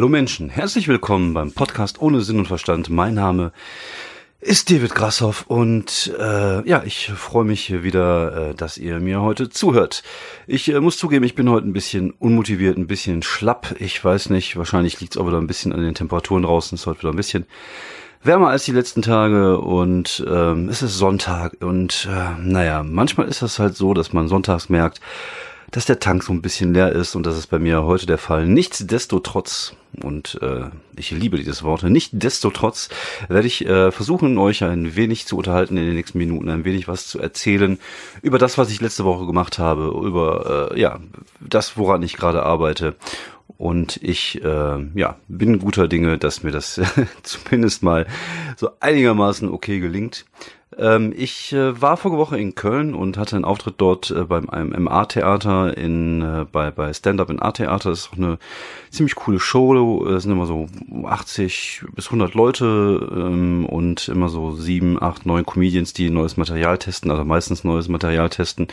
Hallo Menschen, herzlich willkommen beim Podcast ohne Sinn und Verstand. Mein Name ist David Grashoff und äh, ja, ich freue mich wieder, äh, dass ihr mir heute zuhört. Ich äh, muss zugeben, ich bin heute ein bisschen unmotiviert, ein bisschen schlapp. Ich weiß nicht, wahrscheinlich liegt es auch wieder ein bisschen an den Temperaturen draußen. Es ist heute wieder ein bisschen wärmer als die letzten Tage und ähm, es ist Sonntag und äh, naja, manchmal ist das halt so, dass man sonntags merkt, dass der Tank so ein bisschen leer ist und das ist bei mir heute der Fall. Nichtsdestotrotz, und äh, ich liebe dieses Wort, nichtsdestotrotz werde ich äh, versuchen, euch ein wenig zu unterhalten in den nächsten Minuten, ein wenig was zu erzählen über das, was ich letzte Woche gemacht habe, über äh, ja das, woran ich gerade arbeite. Und ich äh, ja, bin guter Dinge, dass mir das zumindest mal so einigermaßen okay gelingt. Ähm, ich äh, war vorige Woche in Köln und hatte einen Auftritt dort äh, beim einem MA-Theater in äh, bei bei Stand-up in A-Theater. Das ist auch eine ziemlich coole Show. Es sind immer so 80 bis 100 Leute ähm, und immer so sieben, acht, neun Comedians, die neues Material testen, also meistens neues Material testen.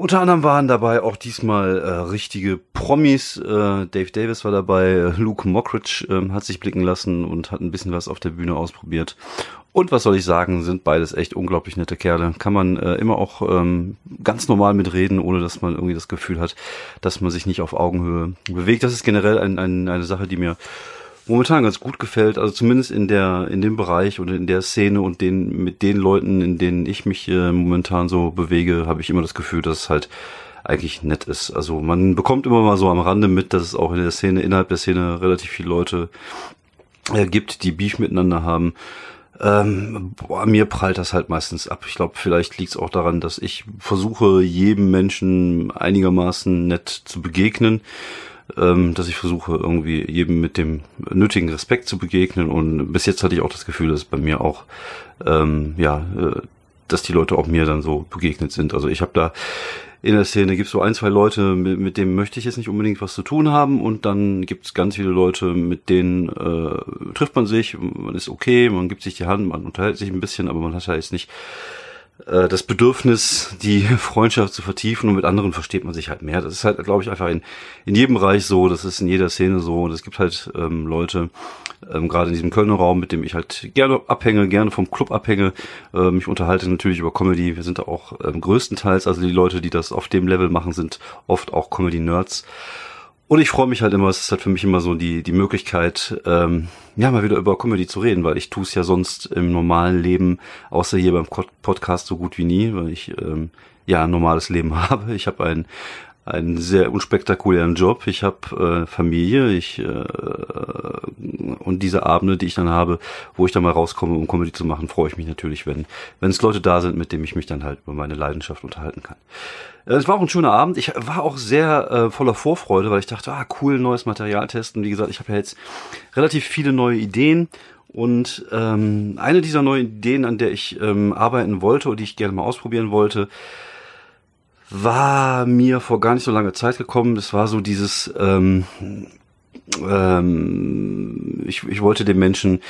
Unter anderem waren dabei auch diesmal äh, richtige Promis. Äh, Dave Davis war dabei, Luke Mockridge äh, hat sich blicken lassen und hat ein bisschen was auf der Bühne ausprobiert. Und was soll ich sagen, sind beides echt unglaublich nette Kerle. Kann man äh, immer auch ähm, ganz normal mitreden, ohne dass man irgendwie das Gefühl hat, dass man sich nicht auf Augenhöhe bewegt. Das ist generell ein, ein, eine Sache, die mir momentan ganz gut gefällt. Also zumindest in der in dem Bereich oder in der Szene und den mit den Leuten, in denen ich mich äh, momentan so bewege, habe ich immer das Gefühl, dass es halt eigentlich nett ist. Also man bekommt immer mal so am Rande mit, dass es auch in der Szene, innerhalb der Szene relativ viele Leute äh, gibt, die Beef miteinander haben. Ähm, boah, mir prallt das halt meistens ab. Ich glaube, vielleicht liegt es auch daran, dass ich versuche, jedem Menschen einigermaßen nett zu begegnen. Ähm, dass ich versuche, irgendwie jedem mit dem nötigen Respekt zu begegnen. Und bis jetzt hatte ich auch das Gefühl, dass bei mir auch, ähm, ja, äh, dass die Leute auch mir dann so begegnet sind. Also ich habe da in der Szene gibt es so ein, zwei Leute, mit, mit denen möchte ich jetzt nicht unbedingt was zu tun haben und dann gibt es ganz viele Leute, mit denen äh, trifft man sich, man ist okay, man gibt sich die Hand, man unterhält sich ein bisschen, aber man hat ja jetzt nicht äh, das Bedürfnis, die Freundschaft zu vertiefen und mit anderen versteht man sich halt mehr. Das ist halt, glaube ich, einfach in, in jedem Bereich so, das ist in jeder Szene so und es gibt halt ähm, Leute, ähm, gerade in diesem Kölner Raum, mit dem ich halt gerne abhänge, gerne vom Club abhänge, äh, mich unterhalte natürlich über Comedy. Wir sind da auch ähm, größtenteils, also die Leute, die das auf dem Level machen, sind oft auch Comedy-Nerds. Und ich freue mich halt immer, es ist halt für mich immer so die, die Möglichkeit, ähm, ja, mal wieder über Comedy zu reden, weil ich tue es ja sonst im normalen Leben, außer hier beim Podcast so gut wie nie, weil ich ähm, ja ein normales Leben habe. Ich habe ein einen sehr unspektakulären Job. Ich habe äh, Familie, ich äh, und diese Abende, die ich dann habe, wo ich dann mal rauskomme, um Comedy zu machen, freue ich mich natürlich, wenn wenn es Leute da sind, mit denen ich mich dann halt über meine Leidenschaft unterhalten kann. Äh, es war auch ein schöner Abend. Ich war auch sehr äh, voller Vorfreude, weil ich dachte, ah cool, neues Material testen. Wie gesagt, ich habe ja jetzt relativ viele neue Ideen und ähm, eine dieser neuen Ideen, an der ich ähm, arbeiten wollte und die ich gerne mal ausprobieren wollte, war mir vor gar nicht so langer Zeit gekommen. Das war so dieses, ähm, ähm, ich, ich wollte den Menschen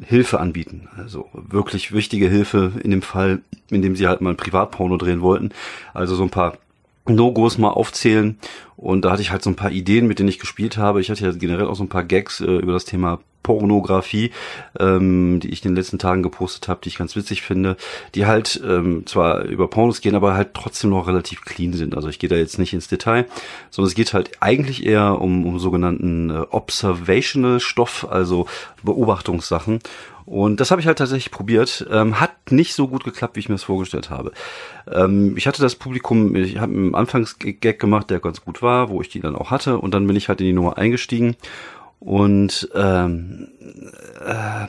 Hilfe anbieten. Also wirklich wichtige Hilfe in dem Fall, in dem sie halt mal ein Privatporno drehen wollten. Also so ein paar No-Gos mal aufzählen. Und da hatte ich halt so ein paar Ideen, mit denen ich gespielt habe. Ich hatte ja generell auch so ein paar Gags äh, über das Thema Pornografie, ähm, die ich in den letzten Tagen gepostet habe, die ich ganz witzig finde, die halt ähm, zwar über Pornos gehen, aber halt trotzdem noch relativ clean sind. Also ich gehe da jetzt nicht ins Detail, sondern es geht halt eigentlich eher um, um sogenannten äh, Observational Stoff, also Beobachtungssachen. Und das habe ich halt tatsächlich probiert. Ähm, hat nicht so gut geklappt, wie ich mir das vorgestellt habe. Ähm, ich hatte das Publikum, ich habe einen Anfangsgag gemacht, der ganz gut war, wo ich die dann auch hatte. Und dann bin ich halt in die Nummer eingestiegen und ähm, äh,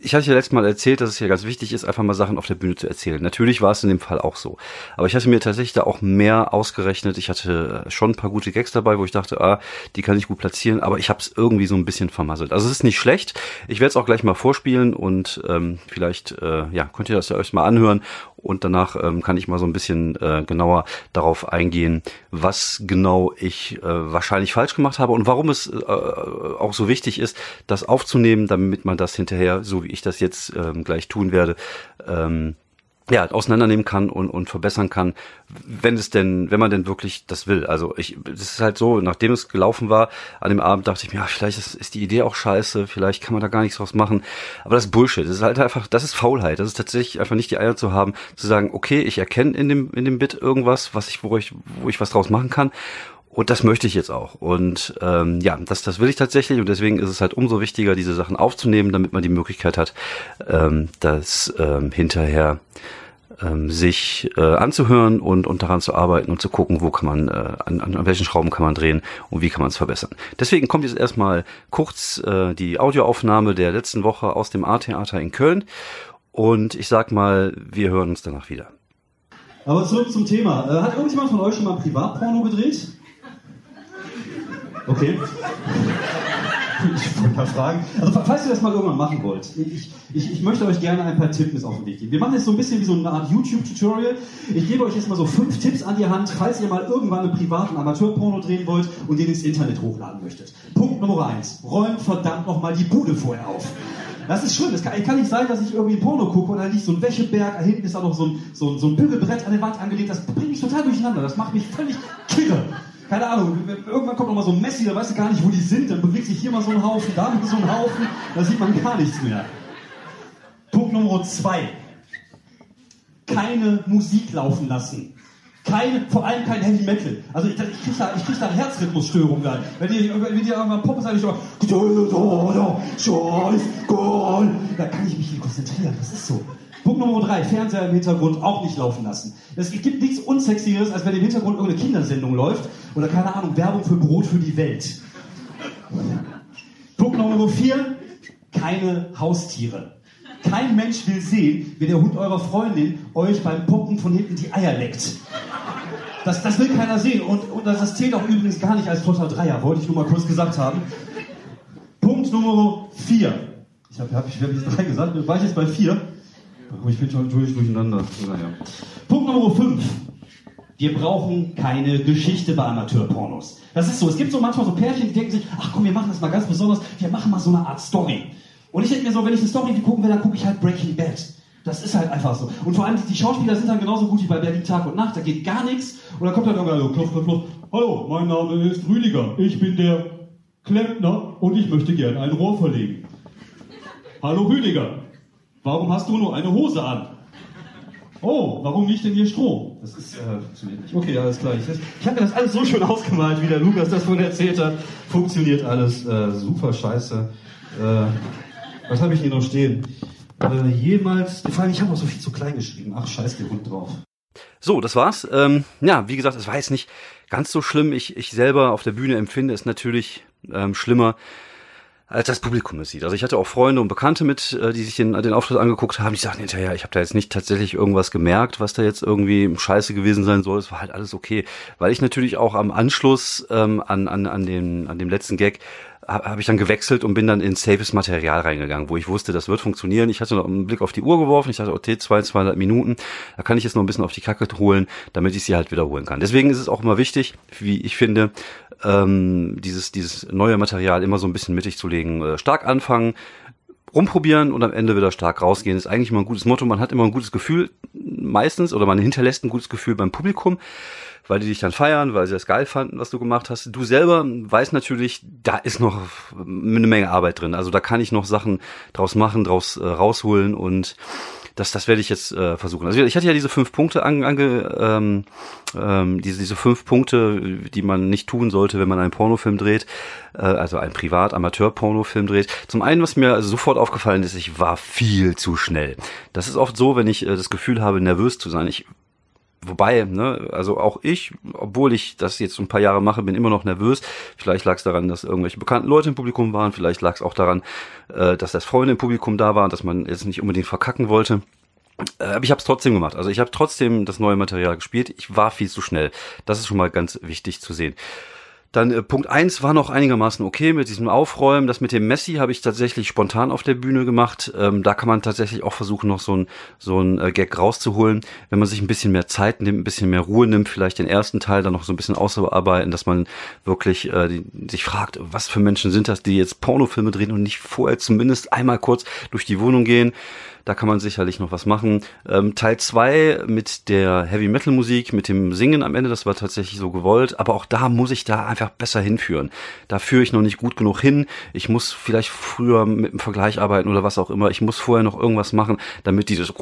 ich hatte ja letztes Mal erzählt, dass es ja ganz wichtig ist, einfach mal Sachen auf der Bühne zu erzählen. Natürlich war es in dem Fall auch so. Aber ich hatte mir tatsächlich da auch mehr ausgerechnet. Ich hatte schon ein paar gute Gags dabei, wo ich dachte, ah, die kann ich gut platzieren, aber ich habe es irgendwie so ein bisschen vermasselt. Also es ist nicht schlecht. Ich werde es auch gleich mal vorspielen und ähm, vielleicht äh, ja könnt ihr das ja euch mal anhören und danach ähm, kann ich mal so ein bisschen äh, genauer darauf eingehen, was genau ich äh, wahrscheinlich falsch gemacht habe und warum es äh, auch so wichtig ist, das aufzunehmen, damit man das hinterher, so wie ich das jetzt ähm, gleich tun werde, ähm, ja, auseinandernehmen kann und, und verbessern kann, wenn es denn, wenn man denn wirklich das will. Also ich, das ist halt so, nachdem es gelaufen war, an dem Abend dachte ich mir, ja, vielleicht ist, ist die Idee auch scheiße, vielleicht kann man da gar nichts draus machen. Aber das ist Bullshit. Das ist halt einfach, das ist Faulheit. Das ist tatsächlich einfach nicht die Eier zu haben, zu sagen, okay, ich erkenne in dem, in dem Bit irgendwas, was ich, wo ich, wo ich was draus machen kann. Und das möchte ich jetzt auch. Und ähm, ja, das, das will ich tatsächlich. Und deswegen ist es halt umso wichtiger, diese Sachen aufzunehmen, damit man die Möglichkeit hat, ähm, das ähm, hinterher ähm, sich äh, anzuhören und, und daran zu arbeiten und zu gucken, wo kann man, äh, an, an welchen Schrauben kann man drehen und wie kann man es verbessern. Deswegen kommt jetzt erstmal kurz äh, die Audioaufnahme der letzten Woche aus dem A-Theater in Köln. Und ich sag mal, wir hören uns danach wieder. Aber zurück zum Thema. Äh, hat irgendjemand von euch schon mal Privatporno gedreht? Okay. Ich wollte mal fragen. Also, falls ihr das mal irgendwann machen wollt, ich, ich, ich möchte euch gerne ein paar Tipps auf den Weg geben. Wir machen jetzt so ein bisschen wie so eine Art YouTube-Tutorial. Ich gebe euch jetzt mal so fünf Tipps an die Hand, falls ihr mal irgendwann einen privaten Amateurporno drehen wollt und den ins Internet hochladen möchtet. Punkt Nummer eins. Räumt verdammt nochmal die Bude vorher auf. Das ist schlimm. Es kann, kann, nicht sein, dass ich irgendwie ein Porno gucke und da liegt so ein Wäscheberg, da hinten ist da noch so ein, so, ein, so ein Bügelbrett an der Wand angelegt. Das bringt mich total durcheinander. Das macht mich völlig kirre keine Ahnung, irgendwann kommt noch mal so ein Messi, da weißt du gar nicht, wo die sind, dann bewegt sich hier mal so ein Haufen, da mal so ein Haufen, da sieht man gar nichts mehr. Punkt Nummer zwei. Keine Musik laufen lassen. Keine, vor allem kein Heavy Metal. Also ich, ich krieg da, ich krieg da Herzrhythmusstörung dann. Wenn die, wenn die irgendwann poppen, sage ich schon, da kann ich mich nicht konzentrieren. Das ist so. Punkt Nummer drei, Fernseher im Hintergrund auch nicht laufen lassen. Es gibt nichts Unsexieres, als wenn im Hintergrund irgendeine Kindersendung läuft oder keine Ahnung, Werbung für Brot für die Welt. Punkt Nummer vier, keine Haustiere. Kein Mensch will sehen, wie der Hund eurer Freundin euch beim Poppen von hinten die Eier leckt. Das, das will keiner sehen. Und, und das zählt auch übrigens gar nicht als total Dreier, wollte ich nur mal kurz gesagt haben. Punkt Nummer vier. Ich habe hab, ich hab jetzt drei gesagt, war ich jetzt bei vier? Ich bin schon durch, durcheinander. Naja. Punkt Nummer 5. Wir brauchen keine Geschichte bei Amateurpornos. Das ist so. Es gibt so manchmal so Pärchen, die denken sich, ach komm, wir machen das mal ganz besonders. Wir machen mal so eine Art Story. Und ich denke mir so, wenn ich eine Story gucken will, dann gucke ich halt Breaking Bad. Das ist halt einfach so. Und vor allem, die Schauspieler sind dann genauso gut wie bei Berlin Tag und Nacht. Da geht gar nichts. Und dann kommt dann irgendwann so, klopf, klopf, klopf. Hallo, mein Name ist Rüdiger. Ich bin der Klempner und ich möchte gerne ein Rohr verlegen. Hallo Rüdiger. Warum hast du nur eine Hose an? Oh, warum nicht denn hier Stroh? Das ist, äh, funktioniert nicht. Okay, alles klar. Ich, ich habe das alles so schön ausgemalt, wie der Lukas das vorhin erzählt hat. Funktioniert alles. Äh, super scheiße. Äh, was habe ich hier noch stehen? Äh, jemals. Vor allem, ich habe auch so viel zu klein geschrieben. Ach, scheiß der Hund drauf. So, das war's. Ähm, ja, wie gesagt, es war jetzt nicht ganz so schlimm. Ich, ich selber auf der Bühne empfinde es natürlich ähm, schlimmer, als das Publikum es sieht. Also ich hatte auch Freunde und Bekannte mit, äh, die sich den, den Auftritt angeguckt haben. Die sagten hinterher, ich habe da jetzt nicht tatsächlich irgendwas gemerkt, was da jetzt irgendwie scheiße gewesen sein soll. Es war halt alles okay. Weil ich natürlich auch am Anschluss ähm, an, an, an, dem, an dem letzten Gag habe ich dann gewechselt und bin dann in safes Material reingegangen, wo ich wusste, das wird funktionieren. Ich hatte noch einen Blick auf die Uhr geworfen. Ich dachte, okay, zwei, 200 Minuten. Da kann ich jetzt noch ein bisschen auf die Kacke holen, damit ich sie halt wiederholen kann. Deswegen ist es auch immer wichtig, wie ich finde, ähm, dieses, dieses neue Material immer so ein bisschen mittig zu legen. Äh, stark anfangen, rumprobieren und am Ende wieder stark rausgehen. ist eigentlich immer ein gutes Motto. Man hat immer ein gutes Gefühl meistens oder man hinterlässt ein gutes Gefühl beim Publikum, weil die dich dann feiern, weil sie das geil fanden, was du gemacht hast. Du selber weißt natürlich, da ist noch eine Menge Arbeit drin. Also da kann ich noch Sachen draus machen, draus äh, rausholen und das, das werde ich jetzt äh, versuchen. Also ich hatte ja diese fünf Punkte ange, ange ähm, ähm, diese, diese fünf Punkte, die man nicht tun sollte, wenn man einen Pornofilm dreht, äh, also einen Privat-Amateur-Pornofilm dreht. Zum einen, was mir also sofort aufgefallen ist, ich war viel zu schnell. Das ist oft so, wenn ich äh, das Gefühl habe, nervös zu sein. Ich Wobei, ne, also auch ich, obwohl ich das jetzt ein paar Jahre mache, bin immer noch nervös. Vielleicht lag es daran, dass irgendwelche bekannten Leute im Publikum waren. Vielleicht lag es auch daran, äh, dass das Freunde im Publikum da waren, dass man jetzt nicht unbedingt verkacken wollte. Äh, aber ich habe es trotzdem gemacht. Also ich habe trotzdem das neue Material gespielt. Ich war viel zu schnell. Das ist schon mal ganz wichtig zu sehen. Dann äh, Punkt eins war noch einigermaßen okay mit diesem Aufräumen. Das mit dem Messi habe ich tatsächlich spontan auf der Bühne gemacht. Ähm, da kann man tatsächlich auch versuchen, noch so ein, so ein äh, Gag rauszuholen. Wenn man sich ein bisschen mehr Zeit nimmt, ein bisschen mehr Ruhe nimmt, vielleicht den ersten Teil dann noch so ein bisschen ausarbeiten, dass man wirklich äh, die, sich fragt, was für Menschen sind das, die jetzt Pornofilme drehen und nicht vorher zumindest einmal kurz durch die Wohnung gehen Da kann man sicherlich noch was machen. Ähm, Teil zwei mit der Heavy Metal Musik, mit dem Singen am Ende, das war tatsächlich so gewollt. Aber auch da muss ich da einfach besser hinführen. Da führe ich noch nicht gut genug hin. Ich muss vielleicht früher mit dem Vergleich arbeiten oder was auch immer. Ich muss vorher noch irgendwas machen, damit dieses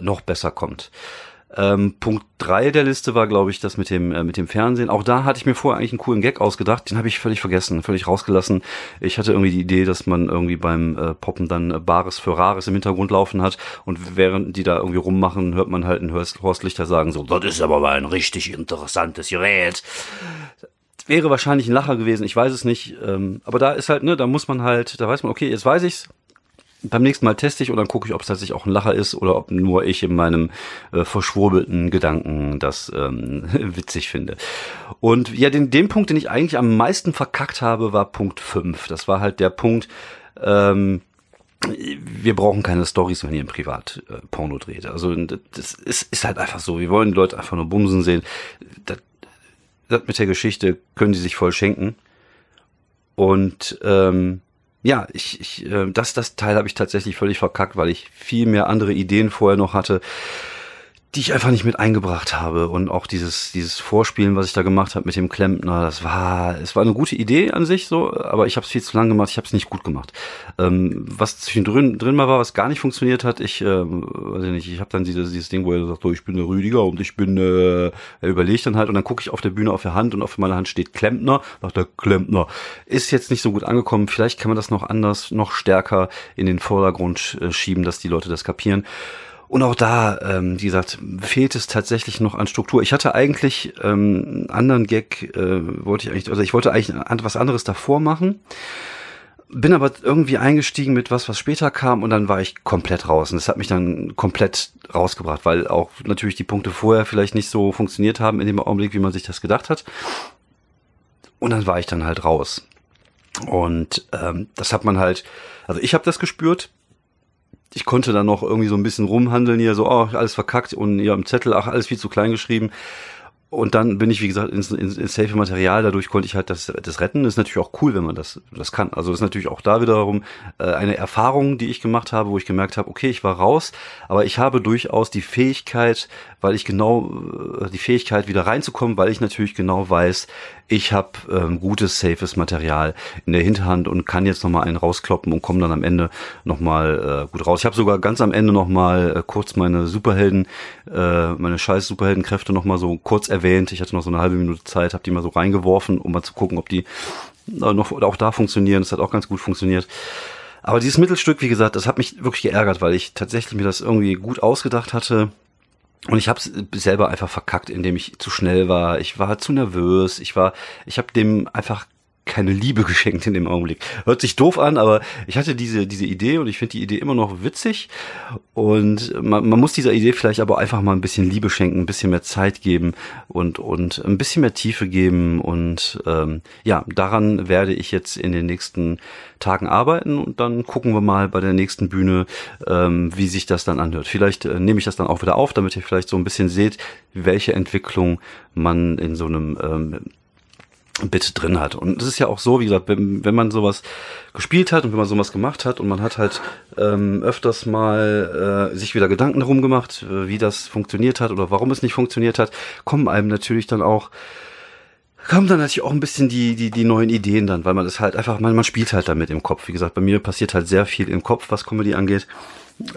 noch besser kommt. Ähm, Punkt drei der Liste war, glaube ich, das mit dem äh, mit dem Fernsehen. Auch da hatte ich mir vorher eigentlich einen coolen Gag ausgedacht. Den habe ich völlig vergessen, völlig rausgelassen. Ich hatte irgendwie die Idee, dass man irgendwie beim äh, Poppen dann äh, Bares für Rares im Hintergrund laufen hat und während die da irgendwie rummachen, hört man halt einen Horst Lichter sagen so, das ist aber mal ein richtig interessantes Gerät wäre wahrscheinlich ein Lacher gewesen, ich weiß es nicht. Ähm, aber da ist halt, ne, da muss man halt, da weiß man, okay, jetzt weiß ich's, beim nächsten Mal teste ich und dann gucke ich, ob es tatsächlich auch ein Lacher ist oder ob nur ich in meinem äh, verschwurbelten Gedanken das ähm, witzig finde. Und ja, den, den Punkt, den ich eigentlich am meisten verkackt habe, war Punkt 5. Das war halt der Punkt, ähm, wir brauchen keine Stories, wenn ihr im Privat äh, Porno dreht. Also das ist, ist halt einfach so. Wir wollen die Leute einfach nur bumsen sehen. Das, das mit der Geschichte können sie sich voll schenken. Und ähm, ja, ich, ich äh, das, das Teil habe ich tatsächlich völlig verkackt, weil ich viel mehr andere Ideen vorher noch hatte die ich einfach nicht mit eingebracht habe und auch dieses dieses Vorspielen, was ich da gemacht habe mit dem Klempner, das war es war eine gute Idee an sich so, aber ich habe es viel zu lang gemacht, ich habe es nicht gut gemacht. Ähm, was zwischendrin drin mal war, was gar nicht funktioniert hat, ich ähm, weiß ich nicht, ich habe dann dieses dieses Ding, wo er sagt, so, ich bin der Rüdiger und ich bin äh, er überlegt dann halt und dann gucke ich auf der Bühne auf der Hand und auf meiner Hand steht Klempner, sagt der Klempner. Ist jetzt nicht so gut angekommen, vielleicht kann man das noch anders, noch stärker in den Vordergrund äh, schieben, dass die Leute das kapieren. Und auch da, ähm, wie gesagt, fehlt es tatsächlich noch an Struktur. Ich hatte eigentlich ähm, einen anderen Gag, äh, wollte ich eigentlich, also ich wollte eigentlich was anderes davor machen, bin aber irgendwie eingestiegen mit was, was später kam und dann war ich komplett raus. Und das hat mich dann komplett rausgebracht, weil auch natürlich die Punkte vorher vielleicht nicht so funktioniert haben in dem Augenblick, wie man sich das gedacht hat. Und dann war ich dann halt raus. Und ähm, das hat man halt, also ich habe das gespürt, ich konnte dann noch irgendwie so ein bisschen rumhandeln hier, so, oh, alles verkackt und ja, im Zettel, ach, alles viel zu klein geschrieben. Und dann bin ich, wie gesagt, ins, ins, ins safe Material. Dadurch konnte ich halt das, das retten. Das ist natürlich auch cool, wenn man das, das kann. Also ist natürlich auch da wiederum äh, eine Erfahrung, die ich gemacht habe, wo ich gemerkt habe, okay, ich war raus, aber ich habe durchaus die Fähigkeit, weil ich genau äh, die Fähigkeit wieder reinzukommen, weil ich natürlich genau weiß, ich habe ähm, gutes, safes Material in der Hinterhand und kann jetzt nochmal einen rauskloppen und komme dann am Ende nochmal äh, gut raus. Ich habe sogar ganz am Ende nochmal äh, kurz meine Superhelden, äh, meine scheiß Superheldenkräfte nochmal so kurz erwähnt. Ich hatte noch so eine halbe Minute Zeit, habe die mal so reingeworfen, um mal zu gucken, ob die äh, noch auch da funktionieren. Das hat auch ganz gut funktioniert. Aber dieses Mittelstück, wie gesagt, das hat mich wirklich geärgert, weil ich tatsächlich mir das irgendwie gut ausgedacht hatte und ich habe es selber einfach verkackt, indem ich zu schnell war. Ich war zu nervös. Ich war, ich habe dem einfach keine Liebe geschenkt in dem Augenblick. Hört sich doof an, aber ich hatte diese, diese Idee und ich finde die Idee immer noch witzig. Und man, man muss dieser Idee vielleicht aber einfach mal ein bisschen Liebe schenken, ein bisschen mehr Zeit geben und, und ein bisschen mehr Tiefe geben. Und ähm, ja, daran werde ich jetzt in den nächsten Tagen arbeiten und dann gucken wir mal bei der nächsten Bühne, ähm, wie sich das dann anhört. Vielleicht äh, nehme ich das dann auch wieder auf, damit ihr vielleicht so ein bisschen seht, welche Entwicklung man in so einem ähm, Bit drin hat. Und es ist ja auch so, wie gesagt, wenn, wenn man sowas gespielt hat und wenn man sowas gemacht hat und man hat halt ähm, öfters mal äh, sich wieder Gedanken darum gemacht, äh, wie das funktioniert hat oder warum es nicht funktioniert hat, kommen einem natürlich dann auch kommen dann natürlich auch ein bisschen die, die, die neuen Ideen dann, weil man das halt einfach, man, man spielt halt damit im Kopf. Wie gesagt, bei mir passiert halt sehr viel im Kopf, was Comedy angeht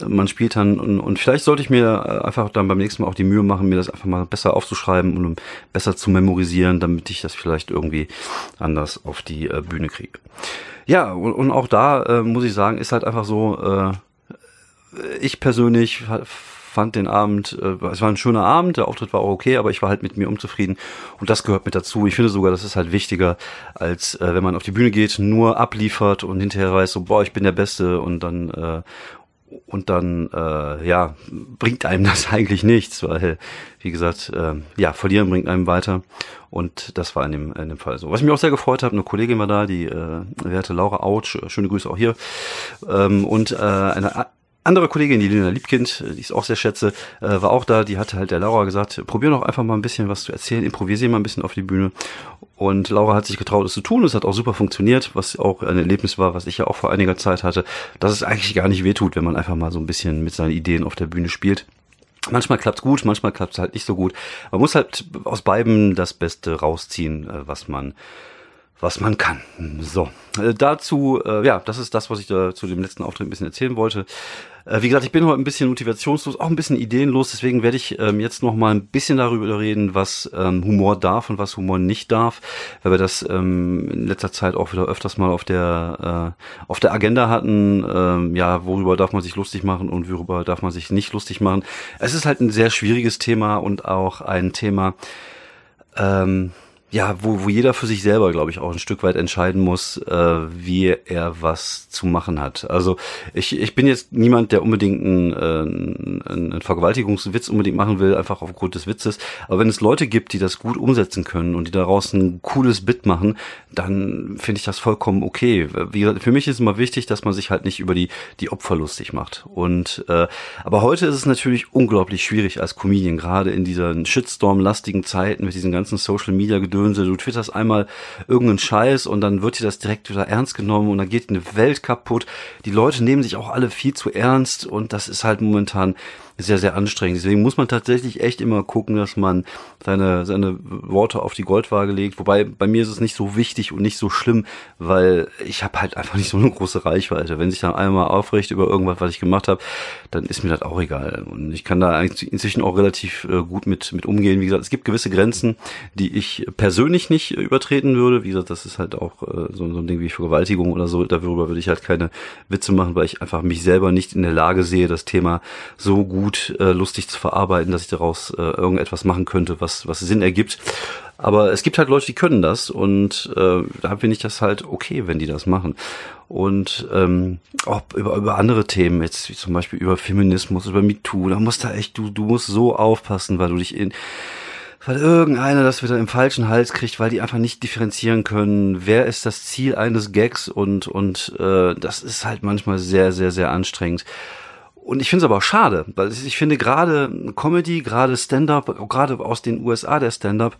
man spielt dann und, und vielleicht sollte ich mir äh, einfach dann beim nächsten Mal auch die Mühe machen, mir das einfach mal besser aufzuschreiben und besser zu memorisieren, damit ich das vielleicht irgendwie anders auf die äh, Bühne kriege. Ja, und, und auch da äh, muss ich sagen, ist halt einfach so, äh, ich persönlich fand den Abend, äh, es war ein schöner Abend, der Auftritt war auch okay, aber ich war halt mit mir unzufrieden und das gehört mit dazu. Ich finde sogar, das ist halt wichtiger, als äh, wenn man auf die Bühne geht, nur abliefert und hinterher weiß so, boah, ich bin der Beste und dann äh, und dann äh, ja bringt einem das eigentlich nichts, weil wie gesagt äh, ja verlieren bringt einem weiter und das war in dem in dem Fall so. Was mich auch sehr gefreut hat, eine Kollegin war da, die äh, werte Laura Autsch, schöne Grüße auch hier ähm, und äh, eine andere Kollegin, die Lena Liebkind, die ich auch sehr schätze, äh, war auch da. Die hatte halt der Laura gesagt, probier doch einfach mal ein bisschen was zu erzählen, improvisier mal ein bisschen auf die Bühne. Und Laura hat sich getraut, es zu tun. Es hat auch super funktioniert, was auch ein Erlebnis war, was ich ja auch vor einiger Zeit hatte, dass es eigentlich gar nicht wehtut, wenn man einfach mal so ein bisschen mit seinen Ideen auf der Bühne spielt. Manchmal klappt's gut, manchmal klappt's halt nicht so gut. Man muss halt aus beiden das Beste rausziehen, äh, was man was man kann. So, äh, dazu, äh, ja, das ist das, was ich da zu dem letzten Auftritt ein bisschen erzählen wollte. Äh, wie gesagt, ich bin heute ein bisschen motivationslos, auch ein bisschen ideenlos, deswegen werde ich ähm, jetzt noch mal ein bisschen darüber reden, was ähm, Humor darf und was Humor nicht darf, weil wir das ähm, in letzter Zeit auch wieder öfters mal auf der äh, auf der Agenda hatten. Ähm, ja, worüber darf man sich lustig machen und worüber darf man sich nicht lustig machen. Es ist halt ein sehr schwieriges Thema und auch ein Thema, ähm, ja, wo, wo jeder für sich selber, glaube ich, auch ein Stück weit entscheiden muss, äh, wie er was zu machen hat. Also ich, ich bin jetzt niemand, der unbedingt einen, äh, einen Vergewaltigungswitz unbedingt machen will, einfach aufgrund des Witzes. Aber wenn es Leute gibt, die das gut umsetzen können und die daraus ein cooles Bit machen, dann finde ich das vollkommen okay. Wie gesagt, für mich ist immer wichtig, dass man sich halt nicht über die, die Opfer lustig macht. Und äh, aber heute ist es natürlich unglaublich schwierig als Comedian, gerade in diesen Shitstorm-lastigen Zeiten mit diesen ganzen Social Media gedöns Gedönse. Du twitterst einmal irgendeinen Scheiß und dann wird dir das direkt wieder ernst genommen und dann geht eine Welt kaputt. Die Leute nehmen sich auch alle viel zu ernst und das ist halt momentan sehr, sehr anstrengend. Deswegen muss man tatsächlich echt immer gucken, dass man seine, seine Worte auf die Goldwaage legt. Wobei bei mir ist es nicht so wichtig und nicht so schlimm, weil ich habe halt einfach nicht so eine große Reichweite. Wenn sich dann einmal aufrecht über irgendwas, was ich gemacht habe, dann ist mir das auch egal. Und ich kann da inzwischen auch relativ äh, gut mit, mit umgehen. Wie gesagt, es gibt gewisse Grenzen, die ich persönlich nicht übertreten würde. Wie gesagt, das ist halt auch äh, so, so ein Ding wie Vergewaltigung oder so. Darüber würde ich halt keine Witze machen, weil ich einfach mich selber nicht in der Lage sehe, das Thema so gut gut äh, lustig zu verarbeiten, dass ich daraus äh, irgendetwas machen könnte, was, was Sinn ergibt. Aber es gibt halt Leute, die können das und äh, da finde ich das halt okay, wenn die das machen. Und ähm, auch über, über andere Themen, jetzt wie zum Beispiel über Feminismus, über MeToo, da musst du echt, du, du musst so aufpassen, weil du dich in weil irgendeiner das wieder im falschen Hals kriegt, weil die einfach nicht differenzieren können, wer ist das Ziel eines Gags und und äh, das ist halt manchmal sehr sehr sehr anstrengend. Und ich finde es aber auch schade, weil ich finde gerade Comedy, gerade Stand-up, gerade aus den USA der Stand-up,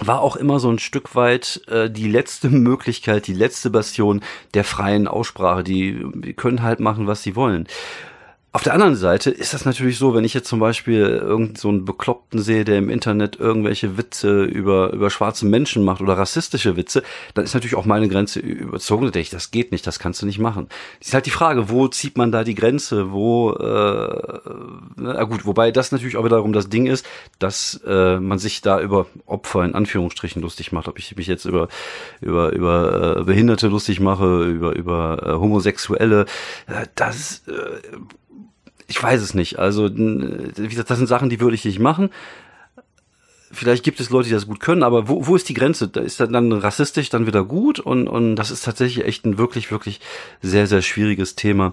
war auch immer so ein Stück weit äh, die letzte Möglichkeit, die letzte Bastion der freien Aussprache. Die, die können halt machen, was sie wollen. Auf der anderen Seite ist das natürlich so, wenn ich jetzt zum Beispiel irgend so Bekloppten sehe, der im Internet irgendwelche Witze über, über schwarze Menschen macht oder rassistische Witze, dann ist natürlich auch meine Grenze überzogen. Da denke ich, das geht nicht, das kannst du nicht machen. Das ist halt die Frage, wo zieht man da die Grenze? Wo, äh, na gut, wobei das natürlich auch wiederum das Ding ist, dass äh, man sich da über Opfer in Anführungsstrichen lustig macht. Ob ich mich jetzt über, über, über äh, Behinderte lustig mache, über, über äh, Homosexuelle, äh, das äh, ich weiß es nicht. Also, wie gesagt, das sind Sachen, die würde ich nicht machen. Vielleicht gibt es Leute, die das gut können, aber wo, wo ist die Grenze? Da ist dann rassistisch dann wieder gut und, und das ist tatsächlich echt ein wirklich, wirklich sehr, sehr schwieriges Thema.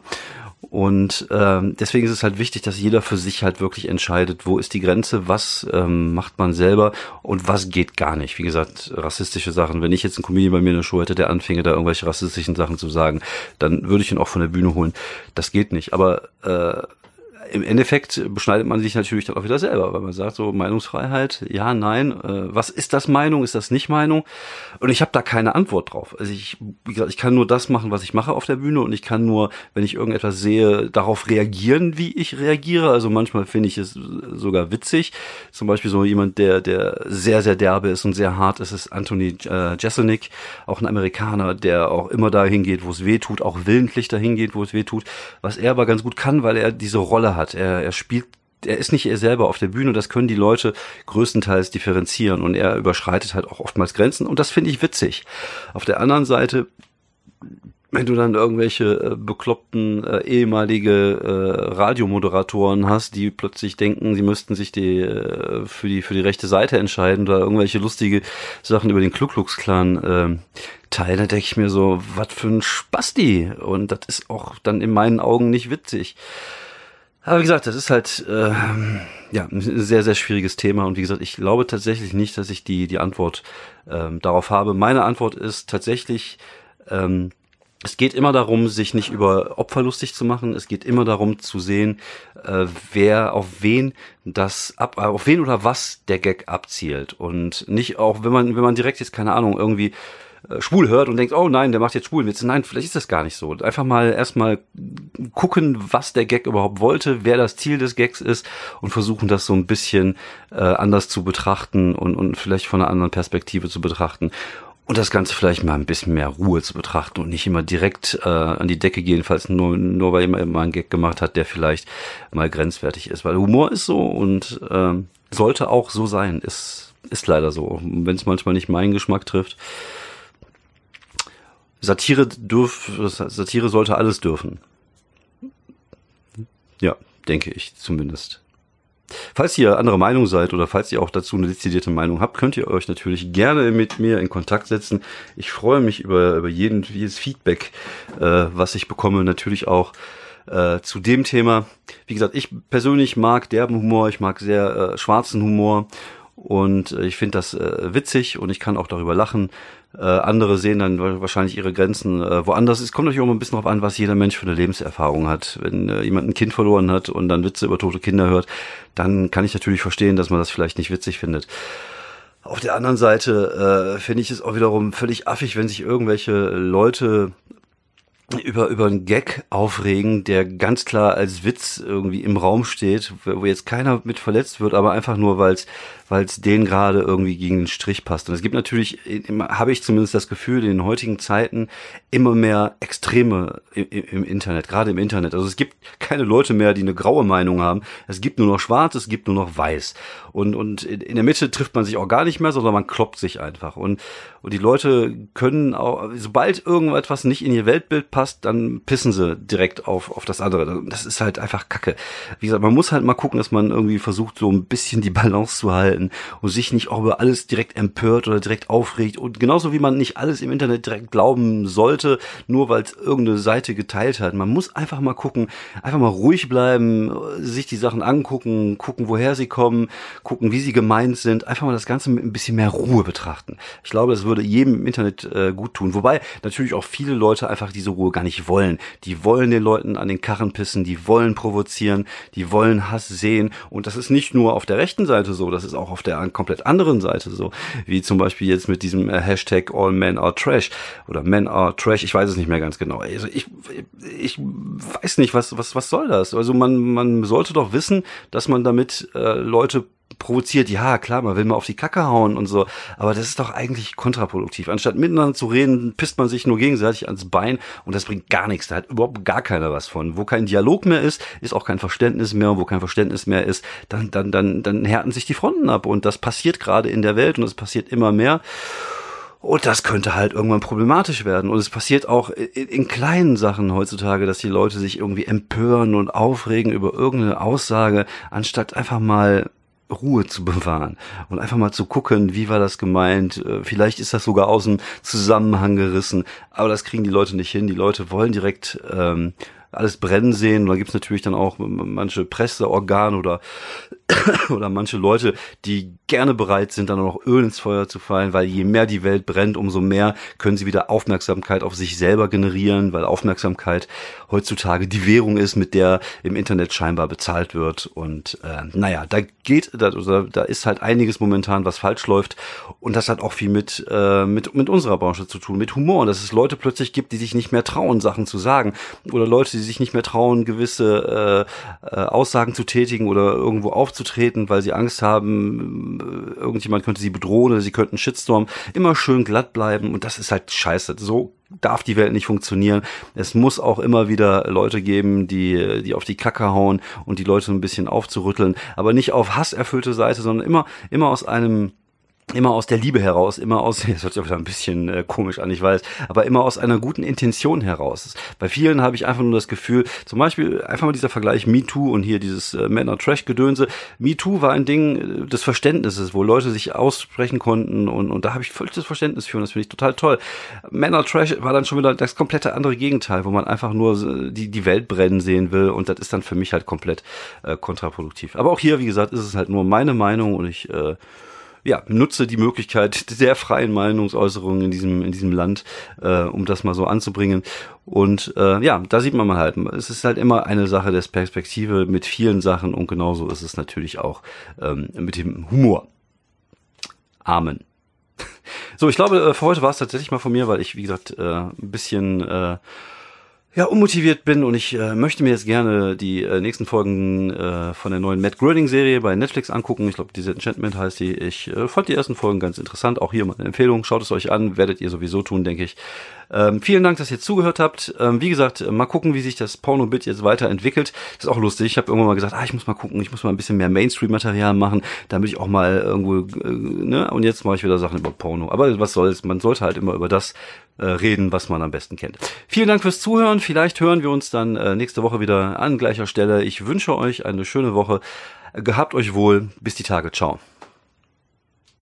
Und ähm, deswegen ist es halt wichtig, dass jeder für sich halt wirklich entscheidet, wo ist die Grenze, was ähm, macht man selber und was geht gar nicht. Wie gesagt, rassistische Sachen. Wenn ich jetzt einen Comedian bei mir in der Show hätte, der anfinge, da irgendwelche rassistischen Sachen zu sagen, dann würde ich ihn auch von der Bühne holen. Das geht nicht. Aber äh, im Endeffekt beschneidet man sich natürlich dann auch wieder selber, weil man sagt so Meinungsfreiheit, ja, nein, äh, was ist das Meinung, ist das nicht Meinung? Und ich habe da keine Antwort drauf. Also ich, wie gesagt, ich kann nur das machen, was ich mache auf der Bühne und ich kann nur, wenn ich irgendetwas sehe, darauf reagieren, wie ich reagiere. Also manchmal finde ich es sogar witzig. Zum Beispiel so jemand, der, der sehr, sehr derbe ist und sehr hart ist, ist Anthony äh, Jeselnik, auch ein Amerikaner, der auch immer dahin geht, wo es weh tut, auch willentlich dahin geht, wo es weh tut. Was er aber ganz gut kann, weil er diese Rolle hat. Er, er spielt er ist nicht er selber auf der Bühne, das können die Leute größtenteils differenzieren. Und er überschreitet halt auch oftmals Grenzen. Und das finde ich witzig. Auf der anderen Seite wenn du dann irgendwelche äh, bekloppten äh, ehemalige äh, Radiomoderatoren hast, die plötzlich denken, sie müssten sich die äh, für die für die rechte Seite entscheiden oder irgendwelche lustige Sachen über den Ku Klux Klan äh, teilen, dann denke ich mir so, was für ein Spasti. Und das ist auch dann in meinen Augen nicht witzig. Aber wie gesagt, das ist halt äh, ja ein sehr, sehr schwieriges Thema. Und wie gesagt, ich glaube tatsächlich nicht, dass ich die, die Antwort ähm, darauf habe. Meine Antwort ist tatsächlich, ähm, es geht immer darum, sich nicht über Opfer lustig zu machen. Es geht immer darum zu sehen, äh, wer auf wen das ab, auf wen oder was der Gag abzielt und nicht auch, wenn man wenn man direkt jetzt keine Ahnung irgendwie schwul hört und denkt, oh nein, der macht jetzt Schwulwitze. Nein, vielleicht ist das gar nicht so. Einfach mal erstmal gucken, was der Gag überhaupt wollte, wer das Ziel des Gags ist und versuchen das so ein bisschen äh, anders zu betrachten und, und vielleicht von einer anderen Perspektive zu betrachten. Und das Ganze vielleicht mal ein bisschen mehr Ruhe zu betrachten und nicht immer direkt äh, an die Decke gehen, falls nur, nur weil jemand immer einen Gag gemacht hat, der vielleicht mal grenzwertig ist. Weil Humor ist so und äh, sollte auch so sein. Ist, ist leider so. Wenn es manchmal nicht meinen Geschmack trifft. Satire dürf, Satire sollte alles dürfen. Ja, denke ich zumindest. Falls ihr andere Meinung seid oder falls ihr auch dazu eine dezidierte Meinung habt, könnt ihr euch natürlich gerne mit mir in Kontakt setzen. Ich freue mich über, über jeden, jedes Feedback, äh, was ich bekomme. Natürlich auch äh, zu dem Thema. Wie gesagt, ich persönlich mag derben Humor, ich mag sehr äh, schwarzen Humor und äh, ich finde das äh, witzig und ich kann auch darüber lachen. Äh, andere sehen dann wahrscheinlich ihre Grenzen äh, woanders. Es kommt natürlich auch mal ein bisschen darauf an, was jeder Mensch für eine Lebenserfahrung hat. Wenn äh, jemand ein Kind verloren hat und dann Witze über tote Kinder hört, dann kann ich natürlich verstehen, dass man das vielleicht nicht witzig findet. Auf der anderen Seite äh, finde ich es auch wiederum völlig affig, wenn sich irgendwelche Leute über, über einen Gag aufregen, der ganz klar als Witz irgendwie im Raum steht, wo jetzt keiner mit verletzt wird, aber einfach nur, weil es weil es denen gerade irgendwie gegen den Strich passt. Und es gibt natürlich, habe ich zumindest das Gefühl, in den heutigen Zeiten immer mehr Extreme im, im, Internet, gerade im Internet. Also es gibt keine Leute mehr, die eine graue Meinung haben. Es gibt nur noch schwarz, es gibt nur noch weiß. Und, und in der Mitte trifft man sich auch gar nicht mehr, sondern man kloppt sich einfach. Und, und die Leute können auch, sobald irgendetwas nicht in ihr Weltbild passt, dann pissen sie direkt auf, auf das andere. Das ist halt einfach Kacke. Wie gesagt, man muss halt mal gucken, dass man irgendwie versucht, so ein bisschen die Balance zu halten werden und sich nicht auch über alles direkt empört oder direkt aufregt. Und genauso wie man nicht alles im Internet direkt glauben sollte, nur weil es irgendeine Seite geteilt hat. Man muss einfach mal gucken, einfach mal ruhig bleiben, sich die Sachen angucken, gucken, woher sie kommen, gucken, wie sie gemeint sind. Einfach mal das Ganze mit ein bisschen mehr Ruhe betrachten. Ich glaube, das würde jedem im Internet äh, gut tun. Wobei natürlich auch viele Leute einfach diese Ruhe gar nicht wollen. Die wollen den Leuten an den Karren pissen, die wollen provozieren, die wollen Hass sehen. Und das ist nicht nur auf der rechten Seite so, das ist auch auf der komplett anderen Seite so, wie zum Beispiel jetzt mit diesem äh, Hashtag All Men Are Trash oder Men Are Trash, ich weiß es nicht mehr ganz genau. Also ich, ich weiß nicht, was, was, was soll das? Also man, man sollte doch wissen, dass man damit äh, Leute provoziert, ja klar, man will mal auf die Kacke hauen und so, aber das ist doch eigentlich kontraproduktiv. Anstatt miteinander zu reden, pisst man sich nur gegenseitig ans Bein und das bringt gar nichts. Da hat überhaupt gar keiner was von. Wo kein Dialog mehr ist, ist auch kein Verständnis mehr. Und wo kein Verständnis mehr ist, dann, dann, dann, dann härten sich die Fronten ab und das passiert gerade in der Welt und es passiert immer mehr. Und das könnte halt irgendwann problematisch werden. Und es passiert auch in, in, kleinen Sachen heutzutage, dass die Leute sich irgendwie empören und aufregen über irgendeine Aussage, anstatt einfach mal Ruhe zu bewahren und einfach mal zu gucken, wie war das gemeint. Äh, vielleicht ist das sogar aus dem Zusammenhang gerissen, aber das kriegen die Leute nicht hin. Die Leute wollen direkt ähm, alles brennen sehen. Und da gibt's natürlich dann auch manche Presseorgane oder, oder manche Leute, die gerne bereit sind, dann auch Öl ins Feuer zu fallen, weil je mehr die Welt brennt, umso mehr können sie wieder Aufmerksamkeit auf sich selber generieren, weil Aufmerksamkeit heutzutage die Währung ist, mit der im Internet scheinbar bezahlt wird. Und äh, naja, da geht, da, da ist halt einiges momentan, was falsch läuft. Und das hat auch viel mit, äh, mit, mit unserer Branche zu tun, mit Humor. Dass es Leute plötzlich gibt, die sich nicht mehr trauen, Sachen zu sagen. Oder Leute, die sich nicht mehr trauen, gewisse äh, äh, Aussagen zu tätigen oder irgendwo aufzutreten, weil sie Angst haben, äh, irgendjemand könnte sie bedrohen oder sie könnten Shitstorm. Immer schön glatt bleiben und das ist halt scheiße. So darf die Welt nicht funktionieren. Es muss auch immer wieder Leute geben, die, die auf die Kacke hauen und die Leute ein bisschen aufzurütteln, aber nicht auf hasserfüllte Seite, sondern immer, immer aus einem immer aus der Liebe heraus, immer aus, das hört sich auch wieder ein bisschen äh, komisch an, ich weiß, aber immer aus einer guten Intention heraus. Bei vielen habe ich einfach nur das Gefühl, zum Beispiel einfach mal dieser Vergleich MeToo und hier dieses äh, Männer-Trash-Gedönse. MeToo war ein Ding äh, des Verständnisses, wo Leute sich aussprechen konnten und, und da habe ich völliges Verständnis für und das finde ich total toll. Männer-Trash war dann schon wieder das komplette andere Gegenteil, wo man einfach nur äh, die, die Welt brennen sehen will und das ist dann für mich halt komplett äh, kontraproduktiv. Aber auch hier, wie gesagt, ist es halt nur meine Meinung und ich äh, ja, nutze die Möglichkeit der freien Meinungsäußerung in diesem, in diesem Land, äh, um das mal so anzubringen. Und äh, ja, da sieht man mal halt, es ist halt immer eine Sache des Perspektive mit vielen Sachen und genauso ist es natürlich auch ähm, mit dem Humor. Amen. So, ich glaube, äh, für heute war es tatsächlich mal von mir, weil ich, wie gesagt, äh, ein bisschen äh, ja, unmotiviert bin und ich äh, möchte mir jetzt gerne die äh, nächsten Folgen äh, von der neuen Matt Groening-Serie bei Netflix angucken. Ich glaube, diese Enchantment heißt die. Ich äh, fand die ersten Folgen ganz interessant. Auch hier mal eine Empfehlung. Schaut es euch an. Werdet ihr sowieso tun, denke ich. Ähm, vielen Dank, dass ihr zugehört habt. Ähm, wie gesagt, mal gucken, wie sich das Porno-Bit jetzt weiterentwickelt. Das ist auch lustig. Ich habe irgendwann mal gesagt, ah, ich muss mal gucken, ich muss mal ein bisschen mehr Mainstream-Material machen, damit ich auch mal irgendwo, äh, ne? Und jetzt mache ich wieder Sachen über Porno. Aber was soll's? Man sollte halt immer über das äh, reden, was man am besten kennt. Vielen Dank fürs Zuhören. Vielleicht hören wir uns dann äh, nächste Woche wieder an gleicher Stelle. Ich wünsche euch eine schöne Woche. Gehabt euch wohl. Bis die Tage. Ciao.